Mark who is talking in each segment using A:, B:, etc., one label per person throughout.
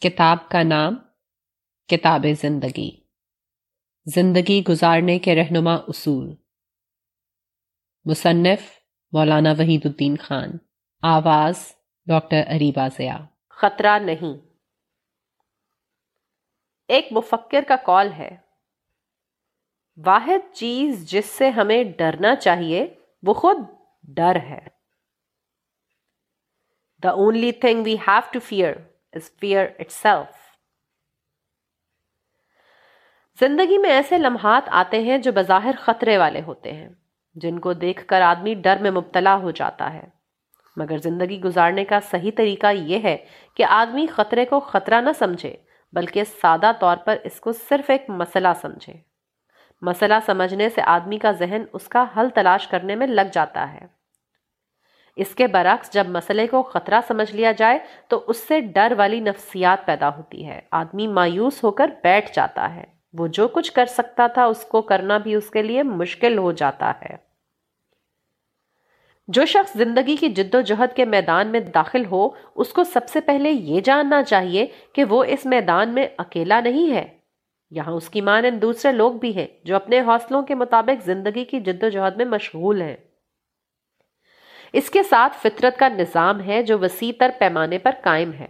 A: کتاب کا نام کتاب زندگی۔ زندگی گزارنے کے رہنما اصول۔ مصنف مولانا وحید الدین خان۔ آواز ڈاکٹر اریبا ضیا
B: خطرہ نہیں۔ ایک مفکر کا کال ہے، واحد چیز جس سے ہمیں ڈرنا چاہیے، وہ خود ڈر ہے۔ The only thing we have to fear fear itself. زندگی میں ایسے لمحات آتے ہیں جو بظاہر خطرے والے ہوتے ہیں، جن کو دیکھ کر آدمی ڈر میں مبتلا ہو جاتا ہے۔ مگر زندگی گزارنے کا صحیح طریقہ یہ ہے کہ آدمی خطرے کو خطرہ نہ سمجھے، بلکہ سادہ طور پر اس کو صرف ایک مسئلہ سمجھے۔ مسئلہ سمجھنے سے آدمی کا ذہن اس کا حل تلاش کرنے میں لگ جاتا ہے۔ اس کے برعکس جب مسئلے کو خطرہ سمجھ لیا جائے تو اس سے ڈر والی نفسیات پیدا ہوتی ہے۔ آدمی مایوس ہو کر بیٹھ جاتا ہے۔ وہ جو کچھ کر سکتا تھا اس کو کرنا بھی اس کے لیے مشکل ہو جاتا ہے۔ جو شخص زندگی کی جد و جہد کے میدان میں داخل ہو، اس کو سب سے پہلے یہ جاننا چاہیے کہ وہ اس میدان میں اکیلا نہیں ہے۔ یہاں اس کی مانند دوسرے لوگ بھی ہیں جو اپنے حوصلوں کے مطابق زندگی کی جد و جہد میں مشغول ہیں۔ اس کے ساتھ فطرت کا نظام ہے جو وسیع تر پیمانے پر قائم ہے۔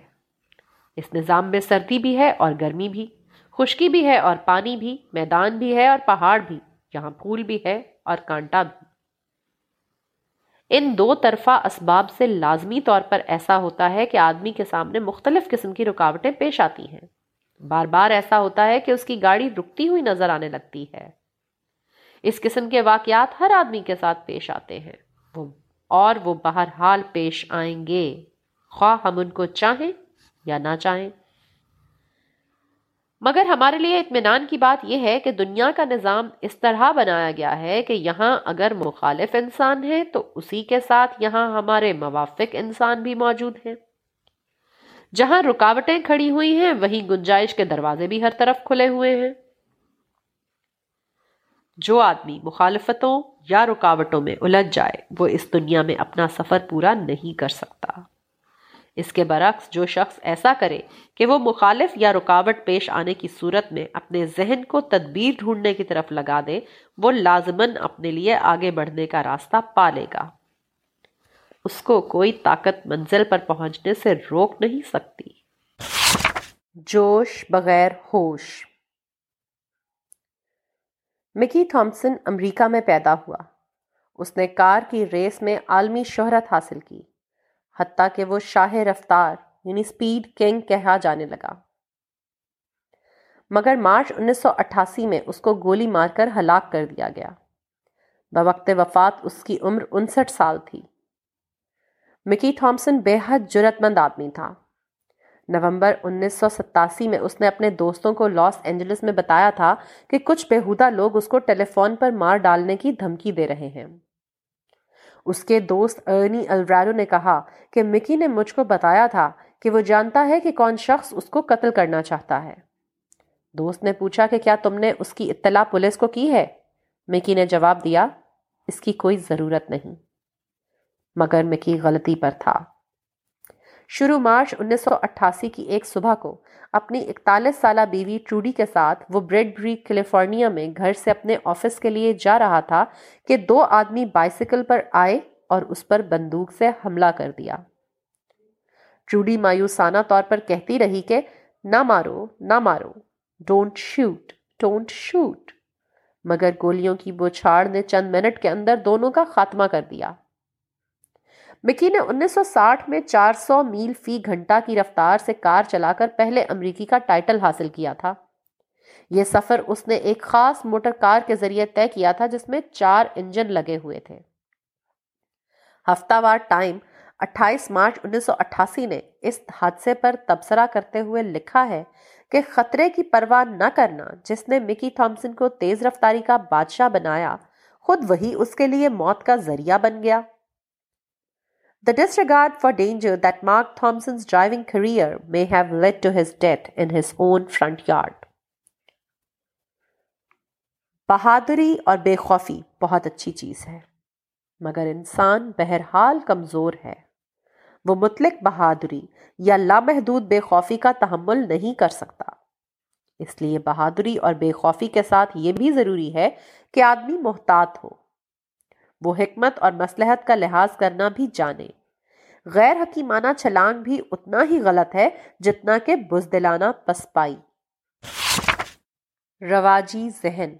B: اس نظام میں سردی بھی ہے اور گرمی بھی، خشکی بھی ہے اور پانی بھی، میدان بھی ہے اور پہاڑ بھی، یہاں پھول بھی ہے اور کانٹا بھی۔ ان دو طرفہ اسباب سے لازمی طور پر ایسا ہوتا ہے کہ آدمی کے سامنے مختلف قسم کی رکاوٹیں پیش آتی ہیں۔ بار بار ایسا ہوتا ہے کہ اس کی گاڑی رکتی ہوئی نظر آنے لگتی ہے۔ اس قسم کے واقعات ہر آدمی کے ساتھ پیش آتے ہیں۔ وہ اور وہ بہرحال پیش آئیں گے۔ خواہ ہم ان کو چاہیں یا نہ چاہیں۔ مگر ہمارے لیے اطمینان کی بات یہ ہے کہ دنیا کا نظام اس طرح بنایا گیا ہے کہ یہاں اگر مخالف انسان ہے تو اسی کے ساتھ یہاں ہمارے موافق انسان بھی موجود ہیں۔ جہاں رکاوٹیں کھڑی ہوئی ہیں، وہیں گنجائش کے دروازے بھی ہر طرف کھلے ہوئے ہیں۔ جو آدمی مخالفتوں یا رکاوٹوں میں الجھ جائے، وہ اس دنیا میں اپنا سفر پورا نہیں کر سکتا۔ اس کے برعکس، جو شخص ایسا کرے کہ وہ مخالف یا رکاوٹ پیش آنے کی صورت میں اپنے ذہن کو تدبیر ڈھونڈنے کی طرف لگا دے، وہ لازمن اپنے لیے آگے بڑھنے کا راستہ پا لے گا۔ اس کو کوئی طاقت منزل پر پہنچنے سے روک نہیں سکتی۔ جوش بغیر ہوش۔ مکی تھامسن امریکہ میں پیدا ہوا۔ اس نے کار کی ریس میں عالمی شہرت حاصل کی، حتیٰ کہ وہ شاہ رفتار یعنی سپیڈ کنگ کہا جانے لگا۔ مگر مارچ انیس سو اٹھاسی میں اس کو گولی مار کر ہلاک کر دیا گیا۔ بوقت وفات اس کی عمر انسٹھ سال تھی۔ مکی تھامسن بے حد جرت مند آدمی تھا۔ نومبر انیس سو ستاسی میں اس نے اپنے دوستوں کو لاس اینجلس میں بتایا تھا کہ کچھ بےحودہ لوگ اس کو ٹیلی فون پر مار ڈالنے کی دھمکی دے رہے ہیں۔ اس کے دوست ارنی الویرو نے کہا کہ مکی نے مجھ کو بتایا تھا کہ وہ جانتا ہے کہ کون شخص اس کو قتل کرنا چاہتا ہے۔ دوست نے پوچھا کہ کیا تم نے اس کی اطلاع پولیس کو کی ہے؟ مکی نے جواب دیا، اس کی کوئی ضرورت نہیں۔ مگر مکی غلطی پر تھا۔ شروع مارچ انیس سو اٹھاسی کی ایک صبح کو اپنی اکتالیس سالہ بیوی ٹروڈی کے ساتھ وہ بریڈ بری کیلیفورنیا میں گھر سے اپنے آفس کے لیے جا رہا تھا کہ دو آدمی بائسیکل پر آئے اور اس پر بندوق سے حملہ کر دیا۔ ٹروڈی مایوسانہ طور پر کہتی رہی کہ نہ مارو نہ مارو، ڈونٹ شوٹ ڈونٹ شوٹ۔ مگر گولیوں کی بوچھاڑ نے چند منٹ کے اندر دونوں کا خاتمہ کر دیا۔ مکی نے انیس سو ساٹھ میں چار سو میل فی گھنٹہ کی رفتار سے کار چلا کر پہلے امریکی کا ٹائٹل حاصل کیا تھا۔ یہ سفر اس نے ایک خاص موٹر کار کے ذریعے طے کیا تھا جس میں چار انجن لگے ہوئے تھے۔ ہفتہ وار ٹائم، اٹھائیس مارچ انیس سو اٹھاسی نے اس حادثے پر تبصرہ کرتے ہوئے لکھا ہے کہ خطرے کی پرواہ نہ کرنا، جس نے مکی تھامسن کو تیز رفتاری کا بادشاہ بنایا، خود وہی اس کے لیے موت کا ذریعہ بن گیا۔ The disregard for danger that Mark Thompson's driving career may have led to his death in his own front yard. بہادری اور بے خوفی بہت اچھی چیز ہے، مگر انسان بہرحال کمزور ہے۔ وہ مطلق بہادری یا لامحدود بے خوفی کا تحمل نہیں کر سکتا۔ اس لیے بہادری اور بے خوفی کے ساتھ یہ بھی ضروری ہے کہ آدمی محتاط ہو۔ وہ حکمت اور مسلحت کا لحاظ کرنا بھی جانے۔ غیر حکیمانہ چھلانگ بھی اتنا ہی غلط ہے جتنا کہ بزدلانہ پسپائی۔ رواجی ذہن۔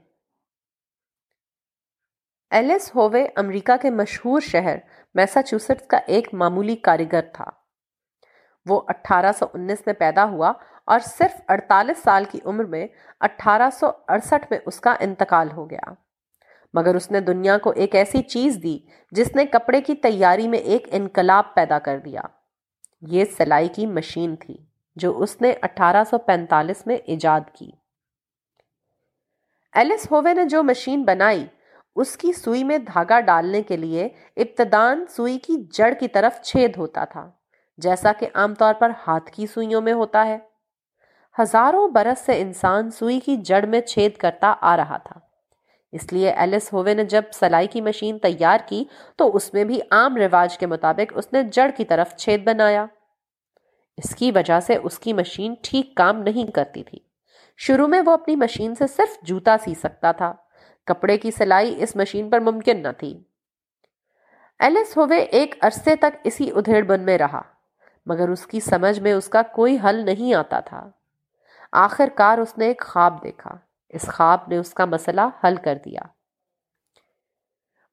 B: ایلس ہووے امریکہ کے مشہور شہر میساچوسٹس کا ایک معمولی کاریگر تھا۔ وہ اٹھارہ سو انیس میں پیدا ہوا اور صرف اڑتالیس سال کی عمر میں اٹھارہ سو اڑسٹھ میں اس کا انتقال ہو گیا۔ مگر اس نے دنیا کو ایک ایسی چیز دی جس نے کپڑے کی تیاری میں ایک انقلاب پیدا کر دیا۔ یہ سلائی کی مشین تھی جو اس نے اٹھارہ سو پینتالیس میں ایجاد کی۔ ایلس ہووے نے جو مشین بنائی، اس کی سوئی میں دھاگا ڈالنے کے لیے ابتدان سوئی کی جڑ کی طرف چھید ہوتا تھا، جیسا کہ عام طور پر ہاتھ کی سوئیوں میں ہوتا ہے۔ ہزاروں برس سے انسان سوئی کی جڑ میں چھید کرتا آ رہا تھا۔ اس لیے ایلس ہووے نے جب سلائی کی مشین تیار کی تو اس میں بھی عام رواج کے مطابق اس نے جڑ کی طرف چھید بنایا۔ اس کی وجہ سے اس کی مشین ٹھیک کام نہیں کرتی تھی۔ شروع میں وہ اپنی مشین سے صرف جوتا سی سکتا تھا۔ کپڑے کی سلائی اس مشین پر ممکن نہ تھی۔ ایلس ہووے ایک عرصے تک اسی ادھیڑ بن میں رہا، مگر اس کی سمجھ میں اس کا کوئی حل نہیں آتا تھا۔ آخر کار اس نے ایک خواب دیکھا۔ اس خواب نے اس کا مسئلہ حل کر دیا۔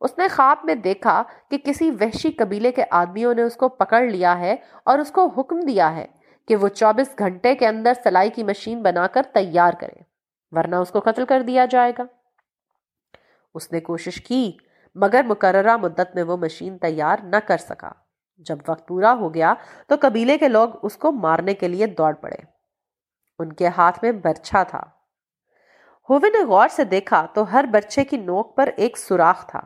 B: اس نے خواب میں دیکھا کہ کسی وحشی قبیلے کے آدمیوں نے اس کو پکڑ لیا ہے اور اس کو حکم دیا ہے کہ وہ چوبیس گھنٹے کے اندر سلائی کی مشین بنا کر تیار کرے، ورنہ اس کو قتل کر دیا جائے گا۔ اس نے کوشش کی، مگر مقررہ مدت میں وہ مشین تیار نہ کر سکا۔ جب وقت پورا ہو گیا تو قبیلے کے لوگ اس کو مارنے کے لیے دوڑ پڑے۔ ان کے ہاتھ میں برچھا تھا۔ ہووے نے غور سے دیکھا تو ہر بچے کی نوک پر ایک سوراخ تھا۔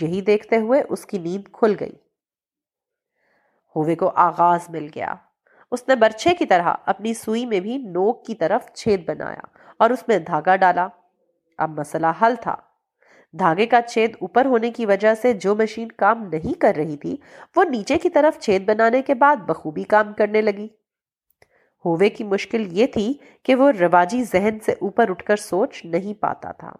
B: یہی دیکھتے ہوئے اس کی نیند کھل گئی۔ ہووے کو آغاز مل گیا۔ اس نے برچے کی طرح اپنی سوئی میں بھی نوک کی طرف چھید بنایا اور اس میں دھاگا ڈالا۔ اب مسئلہ حل تھا۔ دھاگے کا چھید اوپر ہونے کی وجہ سے جو مشین کام نہیں کر رہی تھی، وہ نیچے کی طرف چھید بنانے کے بعد بخوبی کام کرنے لگی۔ ہووے کی مشکل یہ تھی کہ وہ رواجی ذہن سے اوپر اٹھ کر سوچ نہیں پاتا تھا۔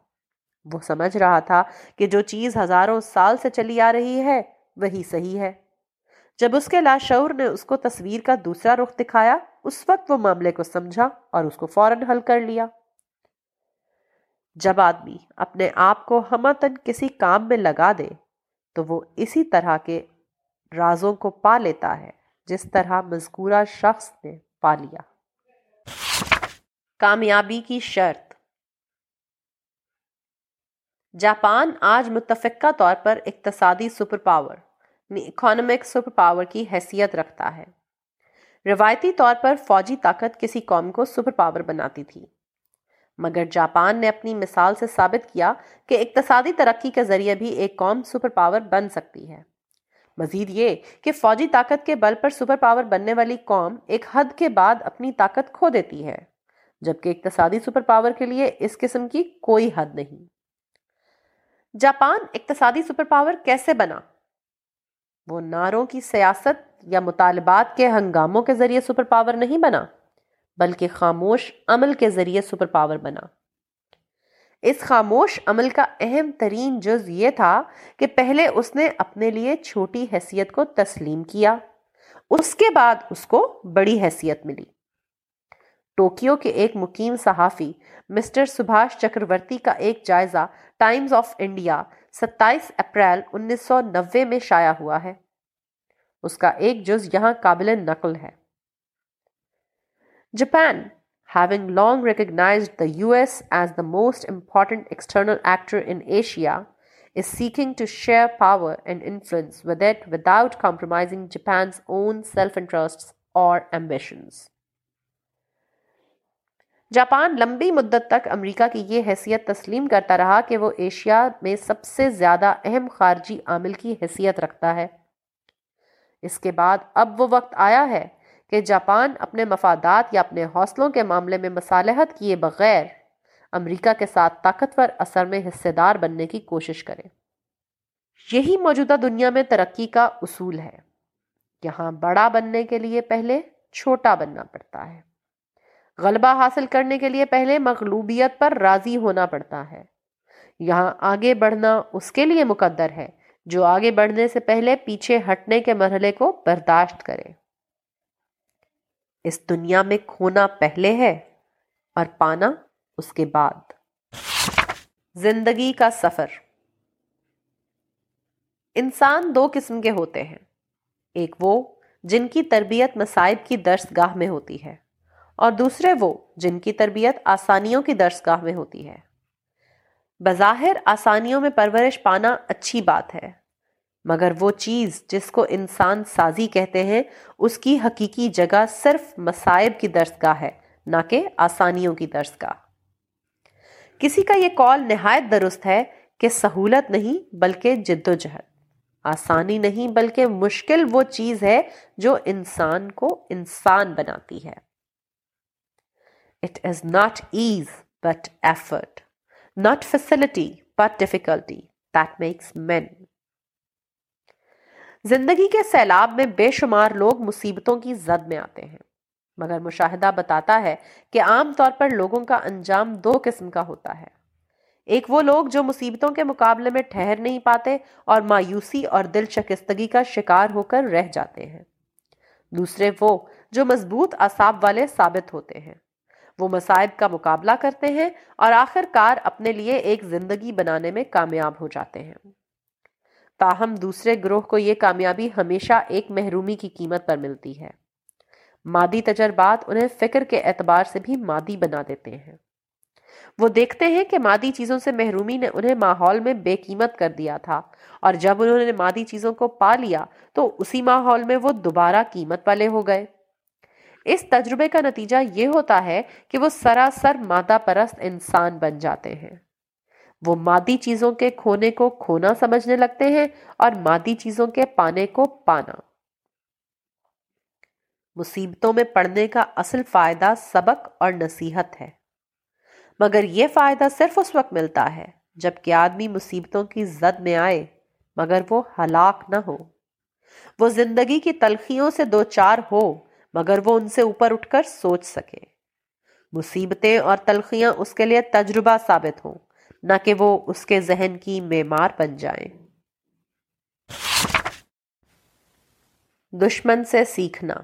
B: وہ سمجھ رہا تھا کہ جو چیز ہزاروں سال سے چلی آ رہی ہے، وہی صحیح ہے۔ جب اس کے لاشعور نے اس کو تصویر کا دوسرا رخ دکھایا، اس وقت وہ معاملے کو سمجھا اور اس کو فوراً حل کر لیا۔ جب آدمی اپنے آپ کو ہمتن کسی کام میں لگا دے، تو وہ اسی طرح کے رازوں کو پا لیتا ہے، جس طرح مذکورہ شخص نے۔ پا لیا۔ کامیابی کی شرط۔ جاپان آج متفقہ طور پر اقتصادی superpower, economic superpower کی حیثیت رکھتا ہے۔ روایتی طور پر فوجی طاقت کسی قوم کو سپر پاور بناتی تھی۔ مگر جاپان نے اپنی مثال سے ثابت کیا کہ اقتصادی ترقی کے ذریعے بھی ایک قوم سپر پاور بن سکتی ہے۔ مزید یہ کہ فوجی طاقت کے بل پر سپر پاور بننے والی قوم ایک حد کے بعد اپنی طاقت کھو دیتی ہے، جبکہ اقتصادی سپر پاور کے لیے اس قسم کی کوئی حد نہیں۔ جاپان اقتصادی سپر پاور کیسے بنا؟ وہ ناروں کی سیاست یا مطالبات کے ہنگاموں کے ذریعے سپر پاور نہیں بنا، بلکہ خاموش عمل کے ذریعے سپر پاور بنا۔ اس خاموش عمل کا اہم ترین جز یہ تھا کہ پہلے اس نے اپنے لیے چھوٹی حیثیت کو تسلیم کیا۔ اس کے بعد اس کو بڑی حیثیت ملی۔ ٹوکیو کے ایک مقیم صحافی مسٹر سبھاش چکرورتی کا ایک جائزہ ٹائمز آف انڈیا ستائیس اپریل انیس سو نوے میں شائع ہوا ہے۔ اس کا ایک جز یہاں قابل نقل ہے۔ Japan, having long recognized the US as the most important external actor in Asia, is seeking to share power and influence with it without compromising Japan's own self-interests or ambitions. Japan لمبی مدت تک امریکہ کی یہ حیثیت تسلیم کرتا رہا کہ وہ ایشیا میں سب سے زیادہ اہم خارجی عامل کی حیثیت رکھتا ہے اس کے بعد اب وہ وقت آیا ہے کہ جاپان اپنے مفادات یا اپنے حوصلوں کے معاملے میں مصالحت کیے بغیر امریکہ کے ساتھ طاقتور اثر میں حصے دار بننے کی کوشش کرے۔ یہی موجودہ دنیا میں ترقی کا اصول ہے۔ یہاں بڑا بننے کے لیے پہلے چھوٹا بننا پڑتا ہے۔ غلبہ حاصل کرنے کے لیے پہلے مغلوبیت پر راضی ہونا پڑتا ہے۔ یہاں آگے بڑھنا اس کے لیے مقدر ہے جو آگے بڑھنے سے پہلے پیچھے ہٹنے کے مرحلے کو برداشت کرے۔ اس دنیا میں کھونا پہلے ہے اور پانا اس کے بعد۔ زندگی کا سفر۔ انسان دو قسم کے ہوتے ہیں۔ ایک وہ جن کی تربیت مصائب کی درس گاہ میں ہوتی ہے اور دوسرے وہ جن کی تربیت آسانیوں کی درس گاہ میں ہوتی ہے۔ بظاہر آسانیوں میں پرورش پانا اچھی بات ہے۔ مگر وہ چیز جس کو انسان سازی کہتے ہیں، اس کی حقیقی جگہ صرف مصائب کی درسگاہ ہے، نہ کہ آسانیوں کی درسگاہ۔ کسی کا یہ کال نہایت درست ہے کہ سہولت نہیں بلکہ جد و جہد آسانی نہیں بلکہ مشکل وہ چیز ہے جو انسان کو انسان بناتی ہے۔ It is not ease but effort not facility but difficulty that makes man زندگی کے سیلاب میں بے شمار لوگ مصیبتوں کی زد میں آتے ہیں۔ مگر مشاہدہ بتاتا ہے کہ عام طور پر لوگوں کا انجام دو قسم کا ہوتا ہے۔ ایک وہ لوگ جو مصیبتوں کے مقابلے میں ٹھہر نہیں پاتے اور مایوسی اور دل شکستگی کا شکار ہو کر رہ جاتے ہیں۔ دوسرے وہ جو مضبوط اصاب والے ثابت ہوتے ہیں۔ وہ مصائب کا مقابلہ کرتے ہیں اور آخر کار اپنے لیے ایک زندگی بنانے میں کامیاب ہو جاتے ہیں۔ تاہم دوسرے گروہ کو یہ کامیابی ہمیشہ ایک محرومی کی قیمت پر ملتی ہے۔ مادی تجربات انہیں فکر کے اعتبار سے بھی مادی بنا دیتے ہیں۔ وہ دیکھتے ہیں کہ مادی چیزوں سے محرومی نے انہیں ماحول میں بے قیمت کر دیا تھا اور جب انہوں نے مادی چیزوں کو پا لیا تو اسی ماحول میں وہ دوبارہ قیمت والے ہو گئے۔ اس تجربے کا نتیجہ یہ ہوتا ہے کہ وہ سراسر مادہ پرست انسان بن جاتے ہیں۔ وہ مادی چیزوں کے کھونے کو کھونا سمجھنے لگتے ہیں اور مادی چیزوں کے پانے کو پانا۔ مصیبتوں میں پڑھنے کا اصل فائدہ سبق اور نصیحت ہے۔ مگر یہ فائدہ صرف اس وقت ملتا ہے جبکہ آدمی مصیبتوں کی زد میں آئے مگر وہ ہلاک نہ ہو۔ وہ زندگی کی تلخیوں سے دو چار ہو مگر وہ ان سے اوپر اٹھ کر سوچ سکے۔ مصیبتیں اور تلخیاں اس کے لیے تجربہ ثابت ہوں۔ نہ کہ وہ اس کے ذہن کی معمار بن جائیں دشمن سے سیکھنا۔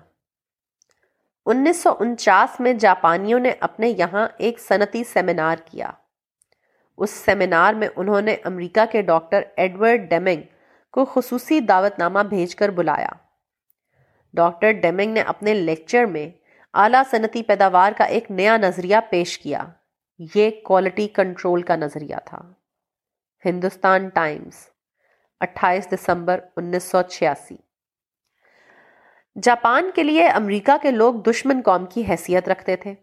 B: انیس سو انچاس میں جاپانیوں نے اپنے یہاں ایک صنعتی سیمینار کیا۔ اس سیمینار میں انہوں نے امریکہ کے ڈاکٹر ایڈورڈ ڈیمنگ کو خصوصی دعوت نامہ بھیج کر بلایا۔ ڈاکٹر ڈیمنگ نے اپنے لیکچر میں اعلیٰ صنعتی پیداوار کا ایک نیا نظریہ پیش کیا۔ یہ کوالٹی کنٹرول کا نظریہ تھا۔ ہندوستان ٹائمز، اٹھائیس دسمبر انیس سو چھیاسی۔ جاپان کے لیے امریکہ کے لوگ دشمن قوم کی حیثیت رکھتے تھے۔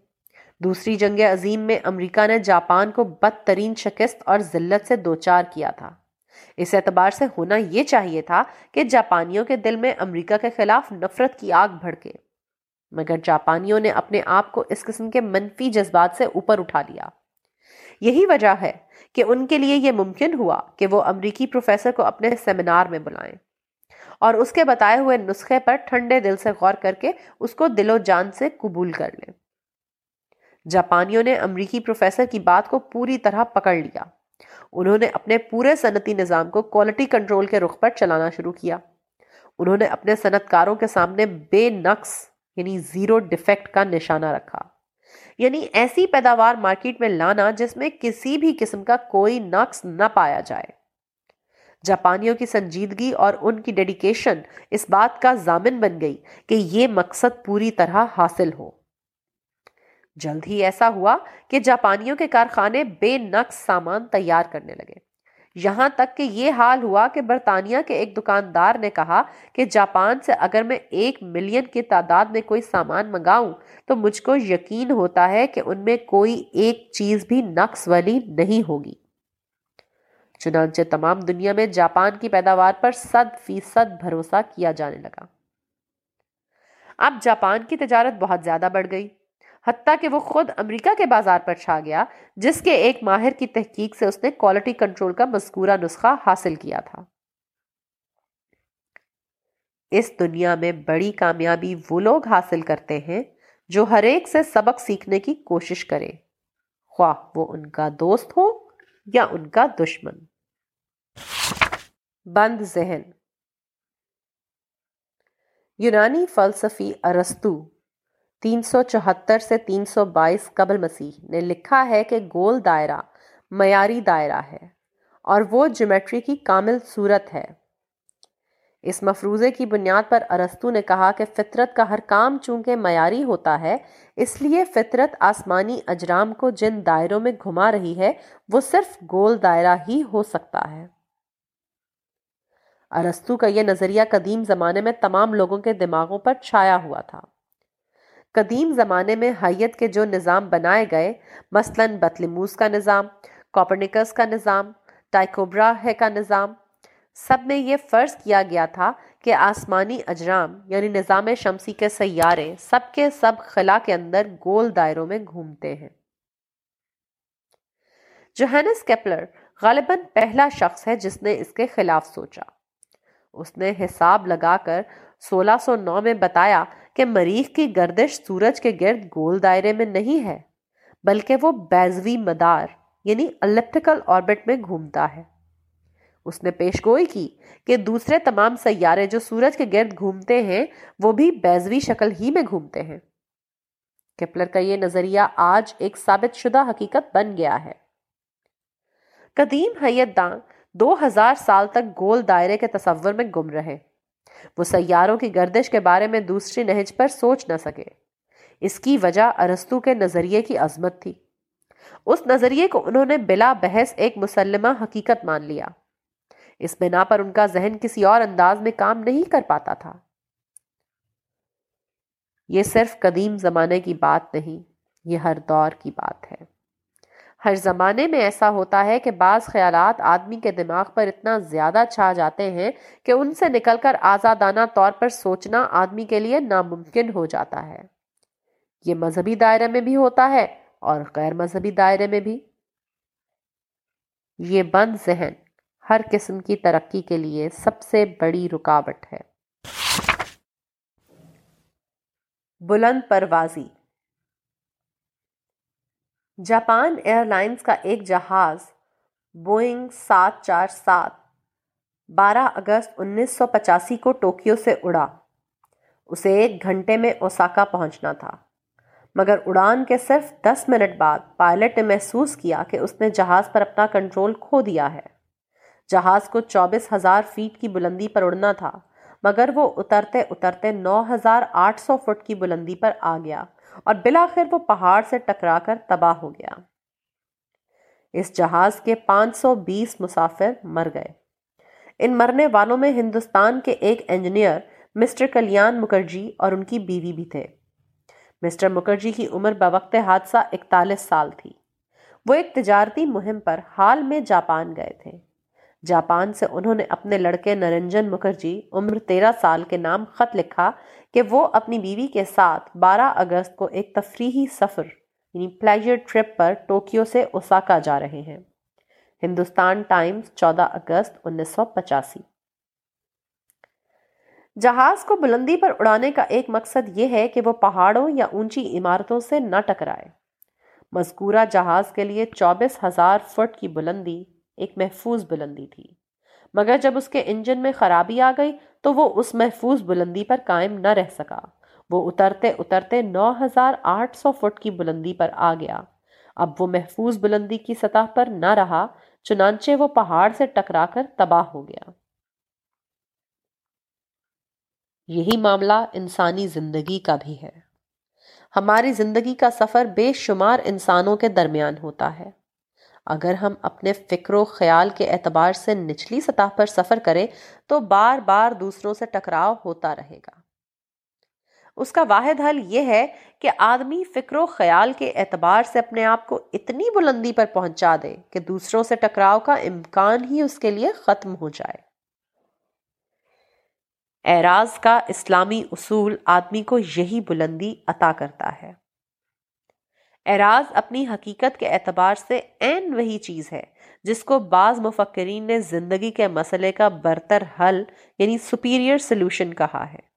B: دوسری جنگ عظیم میں امریکہ نے جاپان کو بدترین شکست اور ذلت سے دوچار کیا تھا۔ اس اعتبار سے ہونا یہ چاہیے تھا کہ جاپانیوں کے دل میں امریکہ کے خلاف نفرت کی آگ بھڑکے۔ مگر جاپانیوں نے اپنے آپ کو اس قسم کے منفی جذبات سے اوپر اٹھا لیا۔ یہی وجہ ہے کہ ان کے لیے یہ ممکن ہوا کہ وہ امریکی پروفیسر کو اپنے سیمینار میں بلائیں اور اس کے بتائے ہوئے نسخے پر ٹھنڈے دل سے غور کر کے اس کو دل و جان سے قبول کر لیں۔ جاپانیوں نے امریکی پروفیسر کی بات کو پوری طرح پکڑ لیا۔ انہوں نے اپنے پورے صنعتی نظام کو کوالٹی کنٹرول کے رخ پر چلانا شروع کیا۔ انہوں نے اپنے صنعت کاروں کے سامنے بے نقص یعنی زیرو ڈیفیکٹ کا نشانہ رکھا۔ یعنی ایسی پیداوار مارکیٹ میں لانا جس میں کسی بھی قسم کا کوئی نقص نہ پایا جائے۔ جاپانیوں کی سنجیدگی اور ان کی ڈیڈیکیشن اس بات کا ضامن بن گئی کہ یہ مقصد پوری طرح حاصل ہو۔ جلد ہی ایسا ہوا کہ جاپانیوں کے کارخانے بے نقص سامان تیار کرنے لگے۔ یہاں تک کہ یہ حال ہوا کہ برطانیہ کے ایک دکاندار نے کہا کہ جاپان سے اگر میں ایک ملین کی تعداد میں کوئی سامان منگاؤں تو مجھ کو یقین ہوتا ہے کہ ان میں کوئی ایک چیز بھی نقص والی نہیں ہوگی۔ چنانچہ تمام دنیا میں جاپان کی پیداوار پر صد فیصد بھروسہ کیا جانے لگا۔ اب جاپان کی تجارت بہت زیادہ بڑھ گئی۔ حتیٰ کہ وہ خود امریکہ کے بازار پر چھا گیا، جس کے ایک ماہر کی تحقیق سے اس نے کوالٹی کنٹرول کا مذکورہ نسخہ حاصل کیا تھا۔ اس دنیا میں بڑی کامیابی وہ لوگ حاصل کرتے ہیں جو ہر ایک سے سبق سیکھنے کی کوشش کرے۔ خواہ وہ ان کا دوست ہو یا ان کا دشمن۔ بند ذہن۔ یونانی فلسفی ارستو تین سو چوہتر سے تین سو بائیس قبل مسیح نے لکھا ہے کہ گول دائرہ، معیاری دائرہ ہے اور وہ جیومیٹری کی کامل صورت ہے۔ اس مفروضے کی بنیاد پر ارستو نے کہا کہ فطرت کا ہر کام چونکہ معیاری ہوتا ہے، اس لیے فطرت آسمانی اجرام کو جن دائروں میں گھما رہی ہے، وہ صرف گول دائرہ ہی ہو سکتا ہے۔ ارستو کا یہ نظریہ قدیم زمانے میں تمام لوگوں کے دماغوں پر چھایا ہوا تھا۔ قدیم زمانے میں حیت کے جو نظام بنائے گئے، مثلا بطلموس کا نظام، کوپرنیکس کا نظام، ٹائکوبرا ہے کا نظام، سب میں یہ فرض کیا گیا تھا کہ آسمانی اجرام یعنی نظام شمسی کے سیارے، سب کے سب خلا کے اندر گول دائروں میں گھومتے ہیں۔ جوہینس کیپلر غالباً پہلا شخص ہے جس نے اس کے خلاف سوچا۔ اس نے حساب لگا کر سولہ سو نو میں بتایا کہ مریخ کی گردش سورج کے گرد گول دائرے میں نہیں ہے، بلکہ وہ بیزوی مدار یعنی الیپٹیکل آربٹ میں گھومتا ہے۔ اس نے پیش گوئی کی کہ دوسرے تمام سیارے جو سورج کے گرد گھومتے ہیں، وہ بھی بیزوی شکل ہی میں گھومتے ہیں۔ کپلر کا یہ نظریہ آج ایک ثابت شدہ حقیقت بن گیا ہے۔ قدیم حیت دان دو ہزار سال تک گول دائرے کے تصور میں گم رہے۔ وہ سیاروں کی گردش کے بارے میں دوسری نہج پر سوچ نہ سکے۔ اس کی وجہ ارستو کے نظریے کی عظمت تھی۔ اس نظریے کو انہوں نے بلا بحث ایک مسلمہ حقیقت مان لیا۔ اس بنا پر ان کا ذہن کسی اور انداز میں کام نہیں کر پاتا تھا۔ یہ صرف قدیم زمانے کی بات نہیں، یہ ہر دور کی بات ہے۔ ہر زمانے میں ایسا ہوتا ہے کہ بعض خیالات آدمی کے دماغ پر اتنا زیادہ چھا جاتے ہیں کہ ان سے نکل کر آزادانہ طور پر سوچنا آدمی کے لیے ناممکن ہو جاتا ہے۔ یہ مذہبی دائرے میں بھی ہوتا ہے اور غیر مذہبی دائرے میں بھی۔ یہ بند ذہن ہر قسم کی ترقی کے لیے سب سے بڑی رکاوٹ ہے۔ بلند پروازی جاپان ایئر لائنز کا ایک جہاز، بوئنگ سات چار سات، بارہ اگست انیس سو پچاسی کو ٹوکیو سے اڑا۔ اسے ایک گھنٹے میں اوساکا پہنچنا تھا۔ مگر اڑان کے صرف دس منٹ بعد پائلٹ نے محسوس کیا کہ اس نے جہاز پر اپنا کنٹرول کھو دیا ہے۔ جہاز کو چوبیس ہزار فیٹ کی بلندی پر اڑنا تھا، مگر وہ اترتے اترتے نو ہزار آٹھ سو فٹ کی بلندی پر آ گیا۔ اور بلاخر وہ پہاڑ سے ٹکرا کر تباہ ہو گیا۔ اس جہاز کے پانچ سو بیس مسافر مر گئے۔ ان مرنے والوں میں ہندوستان کے ایک انجینئر، مسٹر کلیان مکرجی اور ان کی بیوی بھی تھے۔ مسٹر مکرجی کی عمر بوقت حادثہ اکتالیس سال تھی۔ وہ ایک تجارتی مہم پر حال میں جاپان گئے تھے۔ جاپان سے انہوں نے اپنے لڑکے نرنجن مکرجی عمر تیرہ سال کے نام خط لکھا کہ وہ اپنی بیوی کے ساتھ بارہ اگست کو ایک تفریحی سفر یعنی پلیجر ٹرپ پر ٹوکیو سے اوساکا جا رہے ہیں۔ ہندوستان ٹائمز چودہ اگست انیس سو پچاسی۔ جہاز کو بلندی پر اڑانے کا ایک مقصد یہ ہے کہ وہ پہاڑوں یا اونچی عمارتوں سے نہ ٹکرائے۔ مذکورہ جہاز کے لیے چوبیس ہزار فٹ کی بلندی ایک محفوظ بلندی تھی۔ مگر جب اس کے انجن میں خرابی آ گئی تو وہ اس محفوظ بلندی پر قائم نہ رہ سکا۔ وہ اترتے اترتے نو ہزار آٹھ سو فٹ کی بلندی پر آ گیا۔ اب وہ محفوظ بلندی کی سطح پر نہ رہا، چنانچہ وہ پہاڑ سے ٹکرا کر تباہ ہو گیا۔ یہی معاملہ انسانی زندگی کا بھی ہے۔ ہماری زندگی کا سفر بے شمار انسانوں کے درمیان ہوتا ہے۔ اگر ہم اپنے فکر و خیال کے اعتبار سے نچلی سطح پر سفر کریں تو بار بار دوسروں سے ٹکراؤ ہوتا رہے گا۔ اس کا واحد حل یہ ہے کہ آدمی فکر و خیال کے اعتبار سے اپنے آپ کو اتنی بلندی پر پہنچا دے کہ دوسروں سے ٹکراؤ کا امکان ہی اس کے لیے ختم ہو جائے۔ اعراض کا اسلامی اصول آدمی کو یہی بلندی عطا کرتا ہے۔ اعراض اپنی حقیقت کے اعتبار سے این وہی چیز ہے، جس کو بعض مفکرین نے زندگی کے مسئلے کا برتر حل یعنی سپیریئر سلوشن کہا ہے۔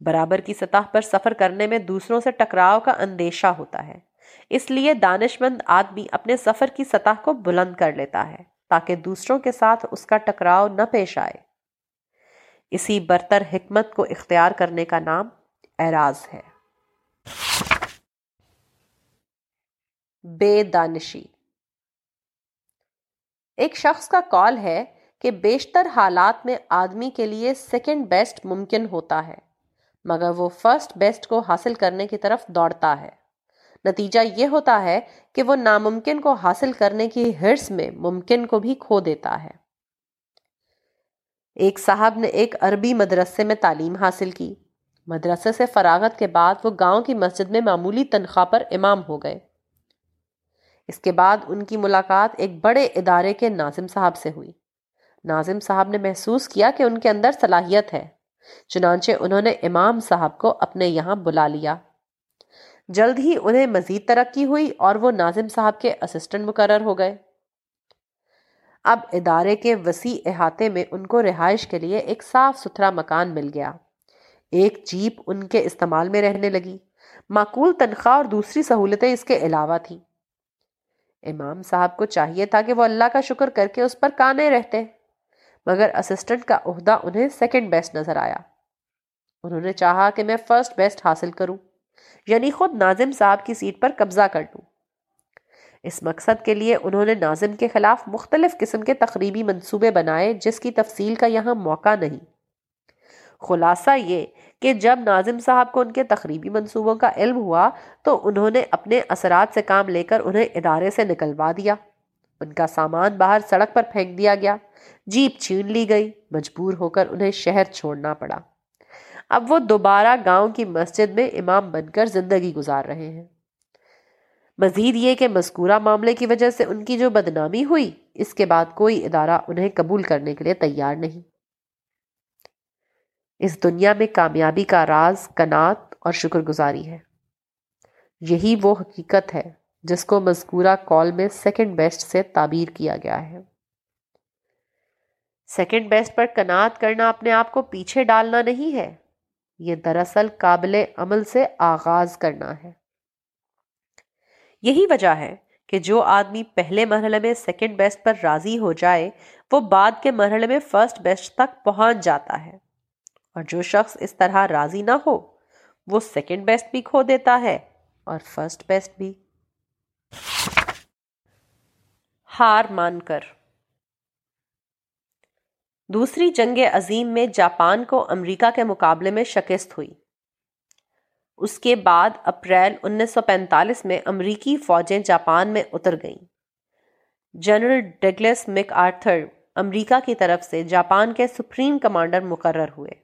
B: برابر کی سطح پر سفر کرنے میں دوسروں سے ٹکراؤ کا اندیشہ ہوتا ہے۔ اس لیے دانش مند آدمی اپنے سفر کی سطح کو بلند کر لیتا ہے تاکہ دوسروں کے ساتھ اس کا ٹکراؤ نہ پیش آئے۔ اسی برتر حکمت کو اختیار کرنے کا نام اعراض ہے۔ بے دانشی۔ ایک شخص کا کال ہے کہ بیشتر حالات میں آدمی کے لیے سیکنڈ بیسٹ ممکن ہوتا ہے، مگر وہ فرسٹ بیسٹ کو حاصل کرنے کی طرف دوڑتا ہے۔ نتیجہ یہ ہوتا ہے کہ وہ ناممکن کو حاصل کرنے کی ہرس میں ممکن کو بھی کھو دیتا ہے۔ ایک صاحب نے ایک عربی مدرسے میں تعلیم حاصل کی۔ مدرسے سے فراغت کے بعد وہ گاؤں کی مسجد میں معمولی تنخواہ پر امام ہو گئے۔ اس کے بعد ان کی ملاقات ایک بڑے ادارے کے ناظم صاحب سے ہوئی۔ ناظم صاحب نے محسوس کیا کہ ان کے اندر صلاحیت ہے، چنانچہ انہوں نے امام صاحب کو اپنے یہاں بلا لیا۔ جلد ہی انہیں مزید ترقی ہوئی اور وہ ناظم صاحب کے اسسٹنٹ مقرر ہو گئے۔ اب ادارے کے وسیع احاطے میں ان کو رہائش کے لیے ایک صاف ستھرا مکان مل گیا۔ ایک جیپ ان کے استعمال میں رہنے لگی۔ معقول تنخواہ اور دوسری سہولتیں اس کے علاوہ تھیں۔ امام صاحب کو چاہیے تھا کہ وہ اللہ کا شکر کر کے اس پر کانے رہتے، مگر اسسٹنٹ کا عہدہ انہیں سیکنڈ بیسٹ نظر آیا۔ انہوں نے چاہا کہ میں فرسٹ بیسٹ حاصل کروں یعنی خود ناظم صاحب کی سیٹ پر قبضہ کر لوں۔ اس مقصد کے لیے انہوں نے ناظم کے خلاف مختلف قسم کے تقریبی منصوبے بنائے، جس کی تفصیل کا یہاں موقع نہیں۔ خلاصہ یہ کہ جب ناظم صاحب کو ان کے تقریبی منصوبوں کا علم ہوا تو انہوں نے اپنے اثرات سے کام لے کر انہیں ادارے سے نکلوا دیا۔ ان کا سامان باہر سڑک پر پھینک دیا گیا۔ جیپ چھین لی گئی۔ مجبور ہو کر انہیں شہر چھوڑنا پڑا۔ اب وہ دوبارہ گاؤں کی مسجد میں امام بن کر زندگی گزار رہے ہیں۔ مزید یہ کہ مذکورہ معاملے کی وجہ سے ان کی جو بدنامی ہوئی، اس کے بعد کوئی ادارہ انہیں قبول کرنے کے لیے تیار نہیں۔ اس دنیا میں کامیابی کا راز کنات اور شکر گزاری ہے۔ یہی وہ حقیقت ہے جس کو مذکورہ کال میں سیکنڈ بیسٹ سے تعبیر کیا گیا ہے۔ سیکنڈ بیسٹ پر کنات کرنا اپنے آپ کو پیچھے ڈالنا نہیں ہے، یہ دراصل قابل عمل سے آغاز کرنا ہے۔ یہی وجہ ہے کہ جو آدمی پہلے مرحلے میں سیکنڈ بیسٹ پر راضی ہو جائے، وہ بعد کے مرحلے میں فرسٹ بیسٹ تک پہنچ جاتا ہے۔ اور جو شخص اس طرح راضی نہ ہو، وہ سیکنڈ بیسٹ بھی کھو دیتا ہے اور فرسٹ بیسٹ بھی۔ ہار مان کر۔ دوسری جنگ عظیم میں جاپان کو امریکہ کے مقابلے میں شکست ہوئی۔ اس کے بعد اپریل انیس سو پینتالیس میں امریکی فوجیں جاپان میں اتر گئیں۔ جنرل ڈگلس مک آرتھر امریکہ کی طرف سے جاپان کے سپریم کمانڈر مقرر ہوئے۔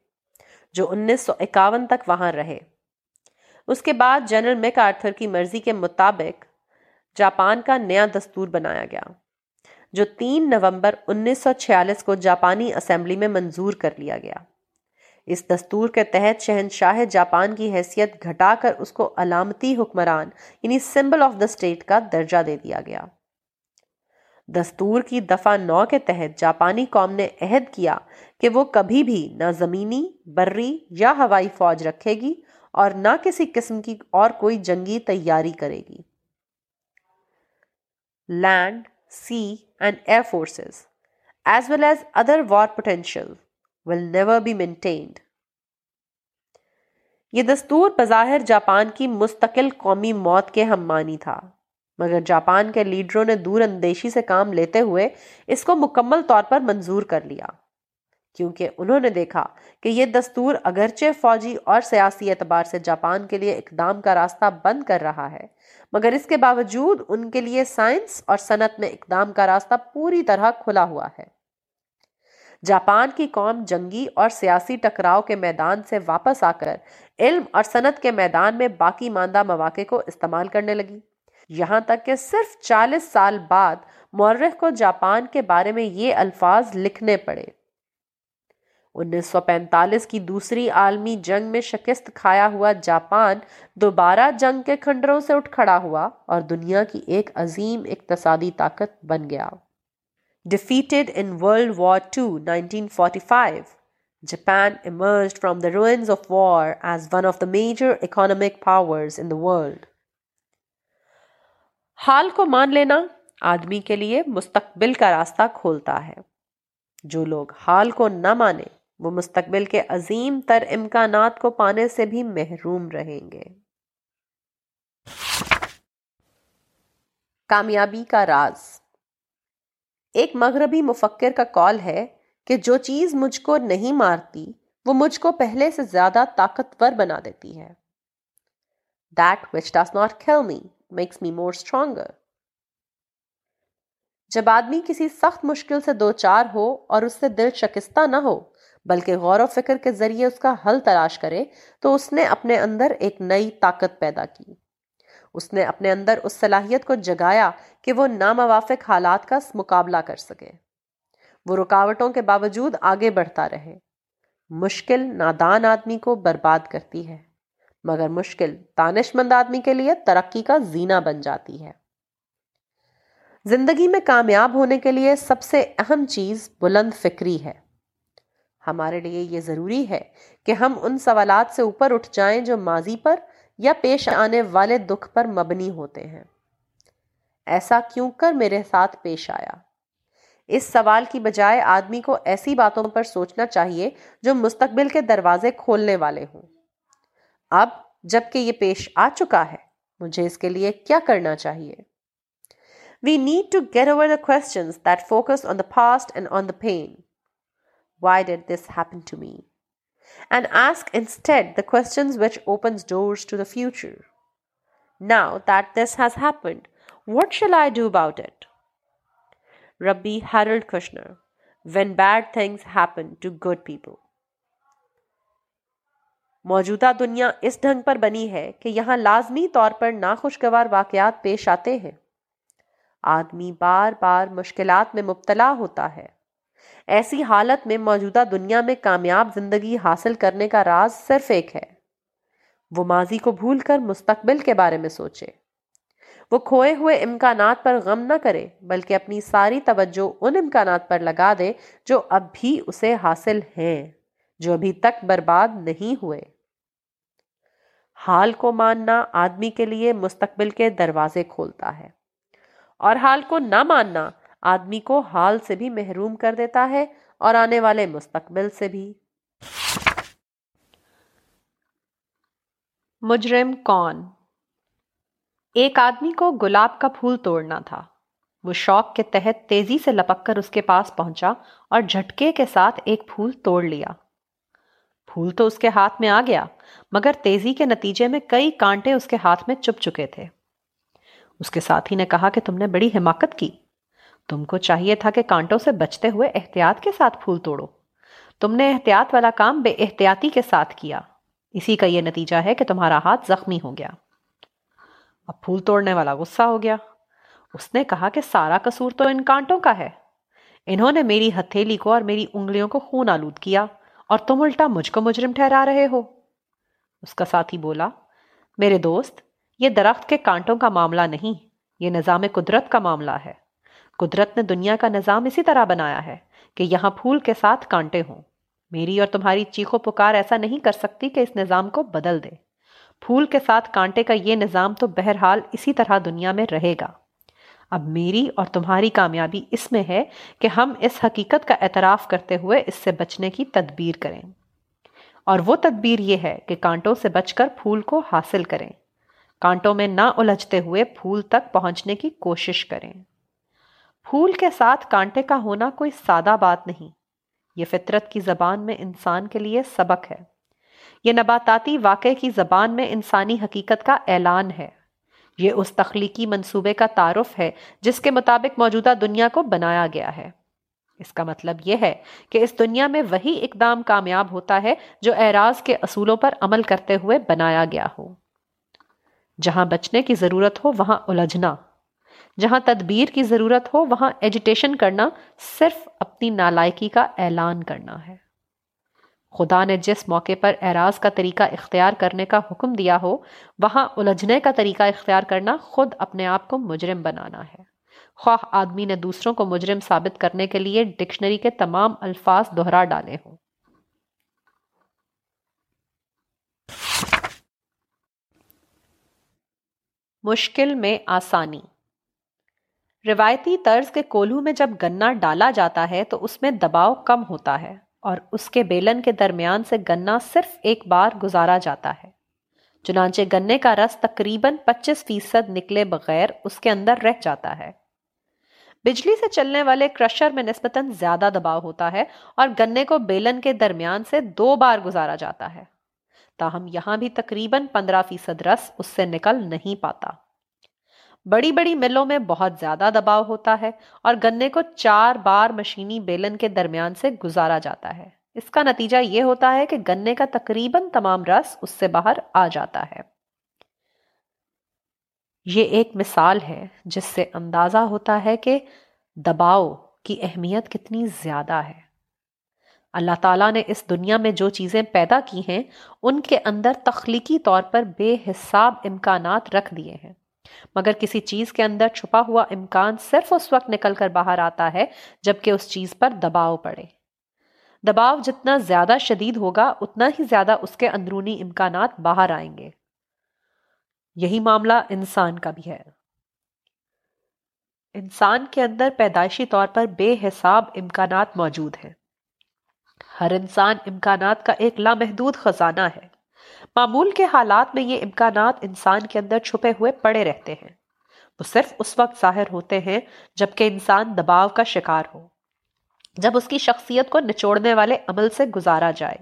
B: جو انیس سو اکاون تک وہاں رہے۔ اس کے بعد جنرل میک آرتھر کی مرضی کے مطابق جاپان کا نیا دستور بنایا گیا، جو تین نومبر انیس سو چھیالیس کو جاپانی اسمبلی میں منظور کر لیا گیا۔ اس دستور کے تحت شہنشاہ جاپان کی حیثیت گھٹا کر اس کو علامتی حکمران یعنی سمبل آف دا اسٹیٹ کا درجہ دے دیا گیا۔ دستور کی دفعہ نو کے تحت جاپانی قوم نے عہد کیا کہ وہ کبھی بھی نہ زمینی بری یا ہوائی فوج رکھے گی اور نہ کسی قسم کی اور کوئی جنگی تیاری کرے گی۔ Land, sea and air forces, as well as other war potential, will never be maintained. یہ دستور بظاہر جاپان کی مستقل قومی موت کے ہم مانی تھا، مگر جاپان کے لیڈروں نے دور اندیشی سے کام لیتے ہوئے اس کو مکمل طور پر منظور کر لیا۔ کیونکہ انہوں نے دیکھا کہ یہ دستور اگرچہ فوجی اور سیاسی اعتبار سے جاپان کے لیے اقدام کا راستہ بند کر رہا ہے، مگر اس کے باوجود ان کے لیے سائنس اور صنعت میں اقدام کا راستہ پوری طرح کھلا ہوا ہے۔ جاپان کی قوم جنگی اور سیاسی ٹکراؤ کے میدان سے واپس آ کر علم اور صنعت کے میدان میں باقی ماندہ مواقع کو استعمال کرنے لگی۔ یہاں تک کہ صرف چالیس سال بعد مورخ کو جاپان کے بارے میں یہ الفاظ لکھنے پڑے۔ انیس سو پینتالیس کی دوسری عالمی جنگ میں شکست کھایا ہوا جاپان دوبارہ جنگ کے کھنڈروں سے اٹھ کھڑا ہوا اور دنیا کی ایک عظیم اقتصادی طاقت بن گیا۔ Defeated in World War two nineteen forty five Japan emerged from the ruins of war as one of the major economic powers in the world حال کو مان لینا، آدمی کے لیے مستقبل کا راستہ کھولتا ہے۔ جو لوگ حال کو نہ مانے وہ مستقبل کے عظیم تر امکانات کو پانے سے بھی محروم رہیں گے۔ کامیابی کا راز۔ ایک مغربی مفکر کا کال ہے کہ جو چیز مجھ کو نہیں مارتی، وہ مجھ کو پہلے سے زیادہ طاقتور بنا دیتی ہے۔ دیٹ وچ ڈس ناٹ کل می میکس می مور اسٹرانگر جب آدمی کسی سخت مشکل سے دو چار ہو اور اس سے دل شکستہ نہ ہو بلکہ غور و فکر کے ذریعے اس کا حل تلاش کرے، تو اس نے اپنے اندر ایک نئی طاقت پیدا کی۔ اس نے اپنے اندر اس صلاحیت کو جگایا کہ وہ ناموافق حالات کا مقابلہ کر سکے۔ وہ رکاوٹوں کے باوجود آگے بڑھتا رہے۔ مشکل، نادان آدمی کو برباد کرتی ہے، مگر مشکل دانش مند آدمی کے لیے ترقی کا زینہ بن جاتی ہے۔ زندگی میں کامیاب ہونے کے لیے سب سے اہم چیز بلند فکری ہے۔ ہمارے لیے یہ ضروری ہے کہ ہم ان سوالات سے اوپر اٹھ جائیں جو ماضی پر یا پیش آنے والے دکھ پر مبنی ہوتے ہیں۔ ایسا کیوں کر میرے ساتھ پیش آیا؟ اس سوال کی بجائے آدمی کو ایسی باتوں پر سوچنا چاہیے جو مستقبل کے دروازے کھولنے والے ہوں۔ اب جبکہ یہ پیش آ چکا ہے، مجھے اس کے لیے کیا کرنا چاہیے؟ We need to get over the questions that focus on the past and on the pain. Why did this happen to me? And ask instead the questions which opens doors to the future. Now that this has happened, what shall I do about it? Rabbi Harold Kushner, When Bad Things Happen to Good People. موجودہ دنیا اس ڈھنگ پر بنی ہے کہ یہاں لازمی طور پر ناخوشگوار واقعات پیش آتے ہیں آدمی بار بار مشکلات میں مبتلا ہوتا ہے ایسی حالت میں موجودہ دنیا میں کامیاب زندگی حاصل کرنے کا راز صرف ایک ہے۔ وہ ماضی کو بھول کر مستقبل کے بارے میں سوچے۔ وہ کھوئے ہوئے امکانات پر غم نہ کرے، بلکہ اپنی ساری توجہ ان امکانات پر لگا دے جو اب بھی اسے حاصل ہیں، جو ابھی تک برباد نہیں ہوئے۔ حال کو ماننا آدمی کے لیے مستقبل کے دروازے کھولتا ہے، اور حال کو نہ ماننا آدمی کو حال سے بھی محروم کر دیتا ہے اور آنے والے مستقبل سے بھی۔
A: مجرم کون؟ ایک آدمی کو گلاب کا پھول توڑنا تھا۔ وہ شوق کے تحت تیزی سے لپک کر اس کے پاس پہنچا اور جھٹکے کے ساتھ ایک پھول توڑ لیا۔ پھول تو اس کے ہاتھ میں آ گیا، مگر تیزی کے نتیجے میں کئی کانٹے اس کے ہاتھ میں چپ چکے تھے۔ اس کے ساتھی نے کہا کہ تم نے بڑی حماقت کی۔ تم کو چاہیے تھا کہ کانٹوں سے بچتے ہوئے احتیاط کے ساتھ پھول توڑو۔ تم نے احتیاط والا کام بے احتیاطی کے ساتھ کیا۔ اسی کا یہ نتیجہ ہے کہ تمہارا ہاتھ زخمی ہو گیا۔ اب پھول توڑنے والا غصہ ہو گیا۔ اس نے کہا کہ سارا قصور تو ان کانٹوں کا ہے۔ انہوں نے میری ہتھیلی کو اور میری انگلیوں کو خون آلود کیا اور تم الٹا مجھ کو مجرم ٹھہرا رہے ہو۔ اس کا ساتھی بولا، میرے دوست، یہ درخت کے کانٹوں کا معاملہ نہیں، یہ نظام قدرت کا معاملہ ہے۔ قدرت نے دنیا کا نظام اسی طرح بنایا ہے کہ یہاں پھول کے ساتھ کانٹے ہوں۔ میری اور تمہاری چیخو پکار ایسا نہیں کر سکتی کہ اس نظام کو بدل دے۔ پھول کے ساتھ کانٹے کا یہ نظام تو بہرحال اسی طرح دنیا میں رہے گا۔ اب میری اور تمہاری کامیابی اس میں ہے کہ ہم اس حقیقت کا اعتراف کرتے ہوئے اس سے بچنے کی تدبیر کریں۔ اور وہ تدبیر یہ ہے کہ کانٹوں سے بچ کر پھول کو حاصل کریں۔ کانٹوں میں نہ الجھتے ہوئے پھول تک پہنچنے کی کوشش کریں۔ پھول کے ساتھ کانٹے کا ہونا کوئی سادہ بات نہیں۔ یہ فطرت کی زبان میں انسان کے لیے سبق ہے۔ یہ نباتاتی واقع کی زبان میں انسانی حقیقت کا اعلان ہے۔ یہ اس تخلیقی منصوبے کا تعارف ہے جس کے مطابق موجودہ دنیا کو بنایا گیا ہے۔ اس کا مطلب یہ ہے کہ اس دنیا میں وہی اقدام کامیاب ہوتا ہے جو اعراض کے اصولوں پر عمل کرتے ہوئے بنایا گیا ہو۔ جہاں بچنے کی ضرورت ہو، وہاں الجھنا۔ جہاں تدبیر کی ضرورت ہو، وہاں ایجیٹیشن کرنا صرف اپنی نالائکی کا اعلان کرنا ہے۔ خدا نے جس موقع پر اعراض کا طریقہ اختیار کرنے کا حکم دیا ہو، وہاں الجھنے کا طریقہ اختیار کرنا خود اپنے آپ کو مجرم بنانا ہے۔ خواہ آدمی نے دوسروں کو مجرم ثابت کرنے کے لیے ڈکشنری کے تمام الفاظ دہرا ڈالے ہوں۔ مشکل میں آسانی۔ روایتی طرز کے کولو میں جب گنا ڈالا جاتا ہے تو اس میں دباؤ کم ہوتا ہے اور اس کے بیلن کے درمیان سے گنا صرف ایک بار گزارا جاتا ہے۔ چنانچہ گنے کا رس تقریباً پچیس فیصد نکلے بغیر اس کے اندر رہ جاتا ہے۔ بجلی سے چلنے والے کرشر میں نسبتاً زیادہ دباؤ ہوتا ہے اور گنے کو بیلن کے درمیان سے دو بار گزارا جاتا ہے۔ تاہم یہاں بھی تقریباً پندرہ فیصد رس اس سے نکل نہیں پاتا۔ بڑی بڑی ملوں میں بہت زیادہ دباؤ ہوتا ہے اور گنے کو چار بار مشینی بیلن کے درمیان سے گزارا جاتا ہے۔ اس کا نتیجہ یہ ہوتا ہے کہ گنے کا تقریباً تمام رس اس سے باہر آ جاتا ہے۔ یہ ایک مثال ہے جس سے اندازہ ہوتا ہے کہ دباؤ کی اہمیت کتنی زیادہ ہے۔ اللہ تعالیٰ نے اس دنیا میں جو چیزیں پیدا کی ہیں، ان کے اندر تخلیقی طور پر بے حساب امکانات رکھ دیے ہیں۔ مگر کسی چیز کے اندر چھپا ہوا امکان صرف اس وقت نکل کر باہر آتا ہے جبکہ اس چیز پر دباؤ پڑے۔ دباؤ جتنا زیادہ شدید ہوگا، اتنا ہی زیادہ اس کے اندرونی امکانات باہر آئیں گے۔ یہی معاملہ انسان کا بھی ہے۔ انسان کے اندر پیدائشی طور پر بے حساب امکانات موجود ہیں۔ ہر انسان امکانات کا ایک لامحدود خزانہ ہے۔ معمول کے حالات میں یہ امکانات انسان کے اندر چھپے ہوئے پڑے رہتے ہیں۔ وہ صرف اس وقت ظاہر ہوتے ہیں جبکہ انسان دباؤ کا شکار ہو، جب اس کی شخصیت کو نچوڑنے والے عمل سے گزارا جائے۔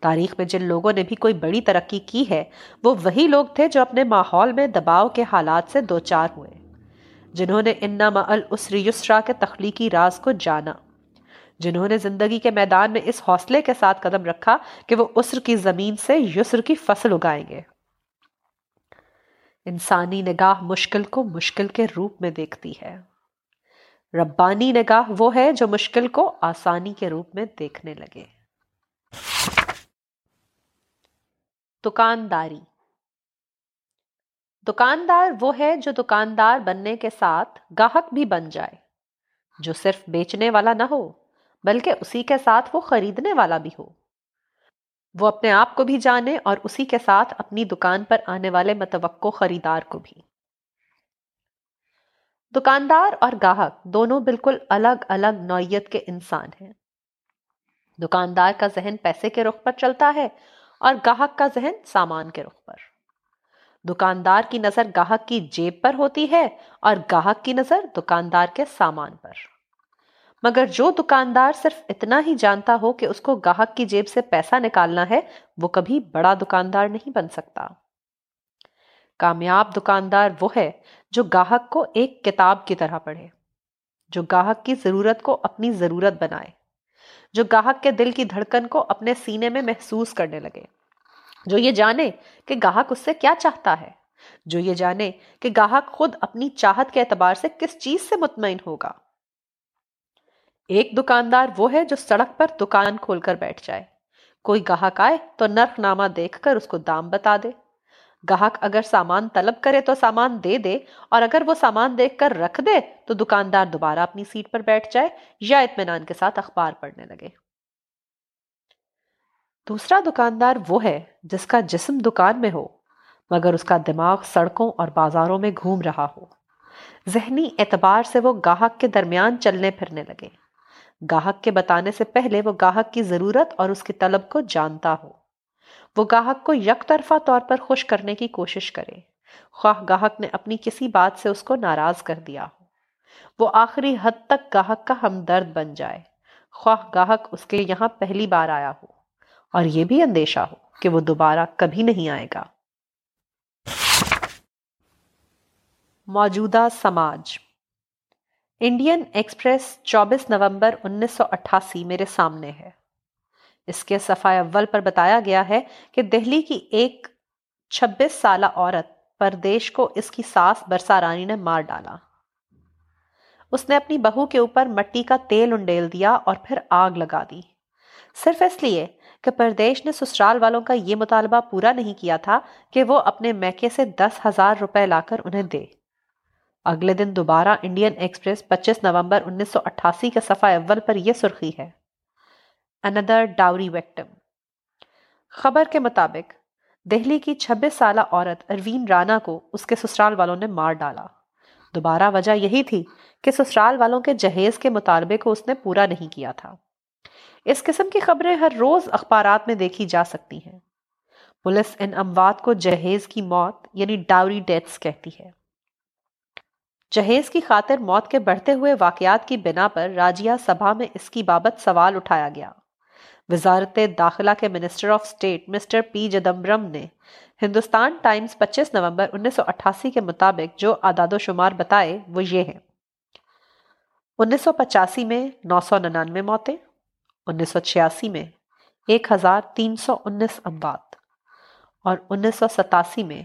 A: تاریخ میں جن لوگوں نے بھی کوئی بڑی ترقی کی ہے، وہ وہی لوگ تھے جو اپنے ماحول میں دباؤ کے حالات سے دوچار ہوئے، جنہوں نے انما الاسر یسرا کے تخلیقی راز کو جانا۔ جنہوں نے زندگی کے میدان میں اس حوصلے کے ساتھ قدم رکھا کہ وہ اسر کی زمین سے یسر کی فصل اگائیں گے۔ انسانی نگاہ مشکل کو مشکل کے روپ میں دیکھتی ہے۔ ربانی نگاہ وہ ہے جو مشکل کو آسانی کے روپ میں دیکھنے لگے۔ دکانداری۔ دکاندار وہ ہے جو دکاندار بننے کے ساتھ گاہک بھی بن جائے، جو صرف بیچنے والا نہ ہو۔ بلکہ اسی کے ساتھ وہ خریدنے والا بھی ہو۔ وہ اپنے آپ کو بھی جانے اور اسی کے ساتھ اپنی دکان پر آنے والے متوقع خریدار کو بھی۔ دکاندار اور گاہک دونوں بالکل الگ الگ نوعیت کے انسان ہیں۔ دکاندار کا ذہن پیسے کے رخ پر چلتا ہے اور گاہک کا ذہن سامان کے رخ پر۔ دکاندار کی نظر گاہک کی جیب پر ہوتی ہے اور گاہک کی نظر دکاندار کے سامان پر۔ مگر جو دکاندار صرف اتنا ہی جانتا ہو کہ اس کو گاہک کی جیب سے پیسہ نکالنا ہے، وہ کبھی بڑا دکاندار نہیں بن سکتا۔ کامیاب دکاندار وہ ہے جو گاہک کو ایک کتاب کی طرح پڑھے، جو گاہک کی ضرورت کو اپنی ضرورت بنائے، جو گاہک کے دل کی دھڑکن کو اپنے سینے میں محسوس کرنے لگے۔ جو یہ جانے کہ گاہک اس سے کیا چاہتا ہے، جو یہ جانے کہ گاہک خود اپنی چاہت کے اعتبار سے کس چیز سے مطمئن ہوگا۔ ایک دکاندار وہ ہے جو سڑک پر دکان کھول کر بیٹھ جائے۔ کوئی گاہک آئے تو نرخ نامہ دیکھ کر اس کو دام بتا دے۔ گاہک اگر سامان طلب کرے تو سامان دے دے، اور اگر وہ سامان دیکھ کر رکھ دے تو دکاندار دوبارہ اپنی سیٹ پر بیٹھ جائے، یا اطمینان کے ساتھ اخبار پڑھنے لگے۔ دوسرا دکاندار وہ ہے جس کا جسم دکان میں ہو، مگر اس کا دماغ سڑکوں اور بازاروں میں گھوم رہا ہو۔ ذہنی اعتبار سے وہ گاہک کے درمیان چلنے پھرنے لگے۔ گاہک کے بتانے سے پہلے وہ گاہک کی ضرورت اور اس کی طلب کو جانتا ہو۔ وہ گاہک کو یک طرفہ طور پر خوش کرنے کی کوشش کرے۔ خواہ گاہک نے اپنی کسی بات سے اس کو ناراض کر دیا ہو۔ وہ آخری حد تک گاہک کا ہمدرد بن جائے۔ خواہ گاہک اس کے یہاں پہلی بار آیا ہو۔ اور یہ بھی اندیشہ ہو کہ وہ دوبارہ کبھی نہیں آئے گا۔ موجودہ سماج۔ انڈین ایکسپریس چوبیس نومبر انیس سو اٹھاسی میرے سامنے ہے۔ اس کے صفحہ اول پر بتایا گیا ہے کہ دہلی کی ایک چھبیس سالہ عورت پردیش کو اس کی ساس برسا رانی نے مار ڈالا۔ اس نے اپنی بہو کے اوپر مٹی کا تیل انڈیل دیا اور پھر آگ لگا دی۔ صرف اس لیے کہ پردیش نے سسرال والوں کا یہ مطالبہ پورا نہیں کیا تھا کہ وہ اپنے میکے سے دس ہزار روپے لا کر انہیں دے۔ اگلے دن دوبارہ انڈین ایکسپریس پچیس نومبر انیس سو اٹھاسی کے صفحہ اول پر یہ سرخی ہے۔ اندر ڈاوری ویکٹم خبر کے مطابق، دہلی کی چھبیس سالہ عورت اروین رانا کو اس کے سسرال والوں نے مار ڈالا۔ دوبارہ وجہ یہی تھی کہ سسرال والوں کے جہیز کے مطالبے کو اس نے پورا نہیں کیا تھا۔ اس قسم کی خبریں ہر روز اخبارات میں دیکھی جا سکتی ہیں۔ پولیس ان اموات کو جہیز کی موت یعنی ڈاوری ڈیتھس کہتی ہے۔ جہیز کی خاطر موت کے بڑھتے ہوئے واقعات کی بنا پر راجیہ سبھا میں اس کی بابت سوال اٹھایا گیا۔ وزارت داخلہ کے minister of state mister P Chidambaram نے ہندوستان ٹائمز پچیس نومبر انیس سو اٹھاسی کے مطابق جو اعداد و شمار بتائے وہ یہ ہیں۔ انیس سو پچاسی میں نو سو ننانوے موتیں، انیس سو چھیاسی میں ایک ہزار تین سو انیس اموات اور انیس سو ستاسی میں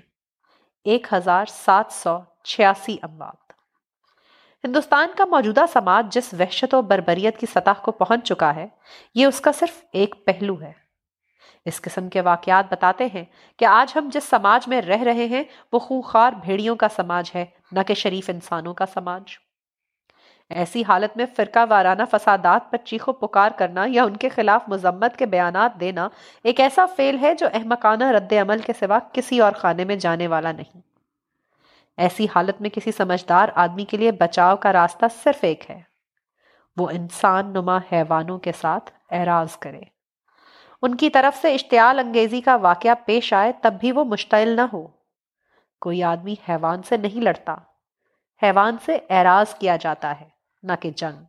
A: ایک ہزار سات سو چھیاسی اموات۔ ہندوستان کا موجودہ سماج جس وحشت و بربریت کی سطح کو پہنچ چکا ہے، یہ اس کا صرف ایک پہلو ہے۔ اس قسم کے واقعات بتاتے ہیں کہ آج ہم جس سماج میں رہ رہے ہیں، وہ خوخار بھیڑیوں کا سماج ہے، نہ کہ شریف انسانوں کا سماج۔ ایسی حالت میں فرقہ وارانہ فسادات پر چیخ و پکار کرنا یا ان کے خلاف مذمت کے بیانات دینا ایک ایسا فیل ہے جو احمقانہ رد عمل کے سوا کسی اور خانے میں جانے والا نہیں۔ ایسی حالت میں کسی سمجھدار آدمی کے لیے بچاؤ کا راستہ صرف ایک ہے۔ وہ انسان نما حیوانوں کے ساتھ اعراض کرے۔ ان کی طرف سے اشتعال انگیزی کا واقعہ پیش آئے تب بھی وہ مشتعل نہ ہو۔ کوئی آدمی حیوان سے نہیں لڑتا۔ حیوان سے اعراض کیا جاتا ہے، نہ کہ جنگ۔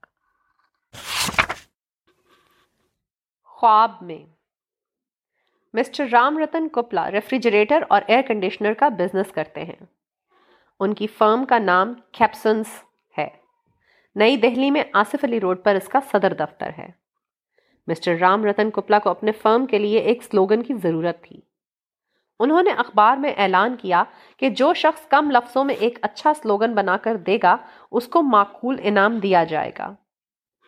A: خواب میں۔ مسٹر رام رتن کپلا ریفریجریٹر اور ایئر کنڈیشنر کا بزنس کرتے ہیں۔ ان کی فرم کا نام کیپسنس ہے۔ نئی دہلی میں آصف علی روڈ پر اس کا صدر دفتر ہے۔ مسٹر رام رتن کپلا کو اپنے فرم کے لیے ایک سلوگن کی ضرورت تھی۔ انہوں نے اخبار میں اعلان کیا کہ جو شخص کم لفظوں میں ایک اچھا سلوگن بنا کر دے گا، اس کو معقول انعام دیا جائے گا۔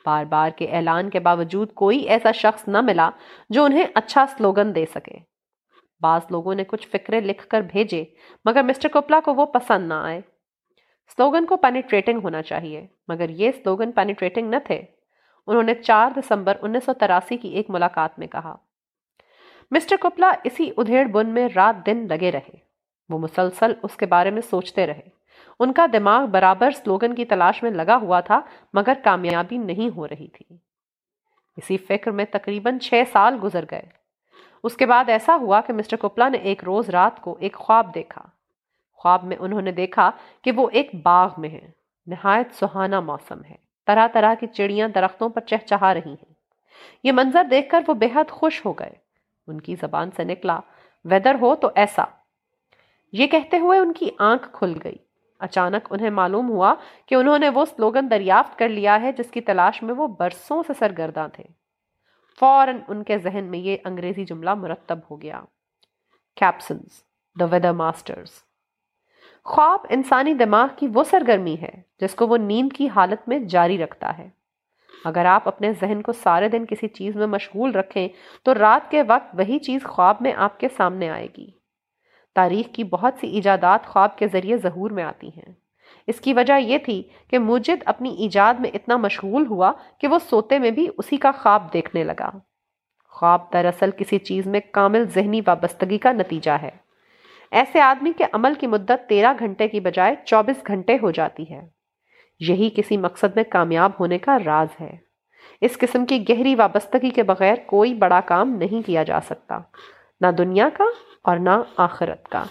A: بار بار کے اعلان کے باوجود کوئی ایسا شخص نہ ملا جو انہیں اچھا سلوگن دے سکے۔ بعض لوگوں نے کچھ فکرے لکھ کر بھیجے، مگر مسٹر کوپلا کو وہ پسند نہ آئے۔ سلوگن کو پینیٹریٹنگ ہونا چاہیے، مگر یہ سلوگن پینیٹریٹنگ نہ تھے۔ انہوں نے چار دسمبر انیس سو تراسی کی ایک ملاقات میں کہا، مسٹر کپلا اسی ادھیڑ بن میں رات دن لگے رہے۔ وہ مسلسل اس کے بارے میں سوچتے رہے۔ ان کا دماغ برابر سلوگن کی تلاش میں لگا ہوا تھا، مگر کامیابی نہیں ہو رہی تھی۔ اسی فکر میں تقریباً چھ سال گزر گئے۔ اس کے بعد ایسا ہوا کہ مسٹر کپلا نے ایک روز رات کو ایک خواب دیکھا۔ خواب میں انہوں نے دیکھا کہ وہ ایک باغ میں ہے نہایت سہانا موسم ہے۔ طرح طرح کی چڑیاں درختوں پر چہچہا رہی ہیں۔ یہ منظر دیکھ کر وہ بے حد خوش ہو گئے۔ ان کی زبان سے نکلا، ویدر ہو تو ایسا یہ کہتے ہوئے ان کی آنکھ کھل گئی۔ اچانک انہیں معلوم ہوا کہ انہوں نے وہ سلوگن دریافت کر لیا ہے جس کی تلاش میں وہ برسوں سے سرگرداں تھے۔ فوراً ان کے ذہن میں یہ انگریزی جملہ مرتب ہو گیا۔ کیپسنز دا ویدر ماسٹرز خواب انسانی دماغ کی وہ سرگرمی ہے جس کو وہ نیند کی حالت میں جاری رکھتا ہے۔ اگر آپ اپنے ذہن کو سارے دن کسی چیز میں مشغول رکھیں تو رات کے وقت وہی چیز خواب میں آپ کے سامنے آئے گی۔ تاریخ کی بہت سی ایجادات خواب کے ذریعے ظہور میں آتی ہیں۔ اس کی وجہ یہ تھی کہ مجد اپنی ایجاد میں اتنا مشغول ہوا کہ وہ سوتے میں بھی اسی کا خواب دیکھنے لگا۔ خواب دراصل کسی چیز میں کامل ذہنی وابستگی کا نتیجہ ہے۔ ایسے آدمی کے عمل کی مدت تیرہ گھنٹے کی بجائے چوبیس گھنٹے ہو جاتی ہے۔ یہی کسی مقصد میں کامیاب ہونے کا راز ہے۔ اس قسم کی گہری وابستگی کے بغیر کوئی بڑا کام نہیں کیا جا سکتا۔ نہ دنیا کا اور نہ آخرت کا۔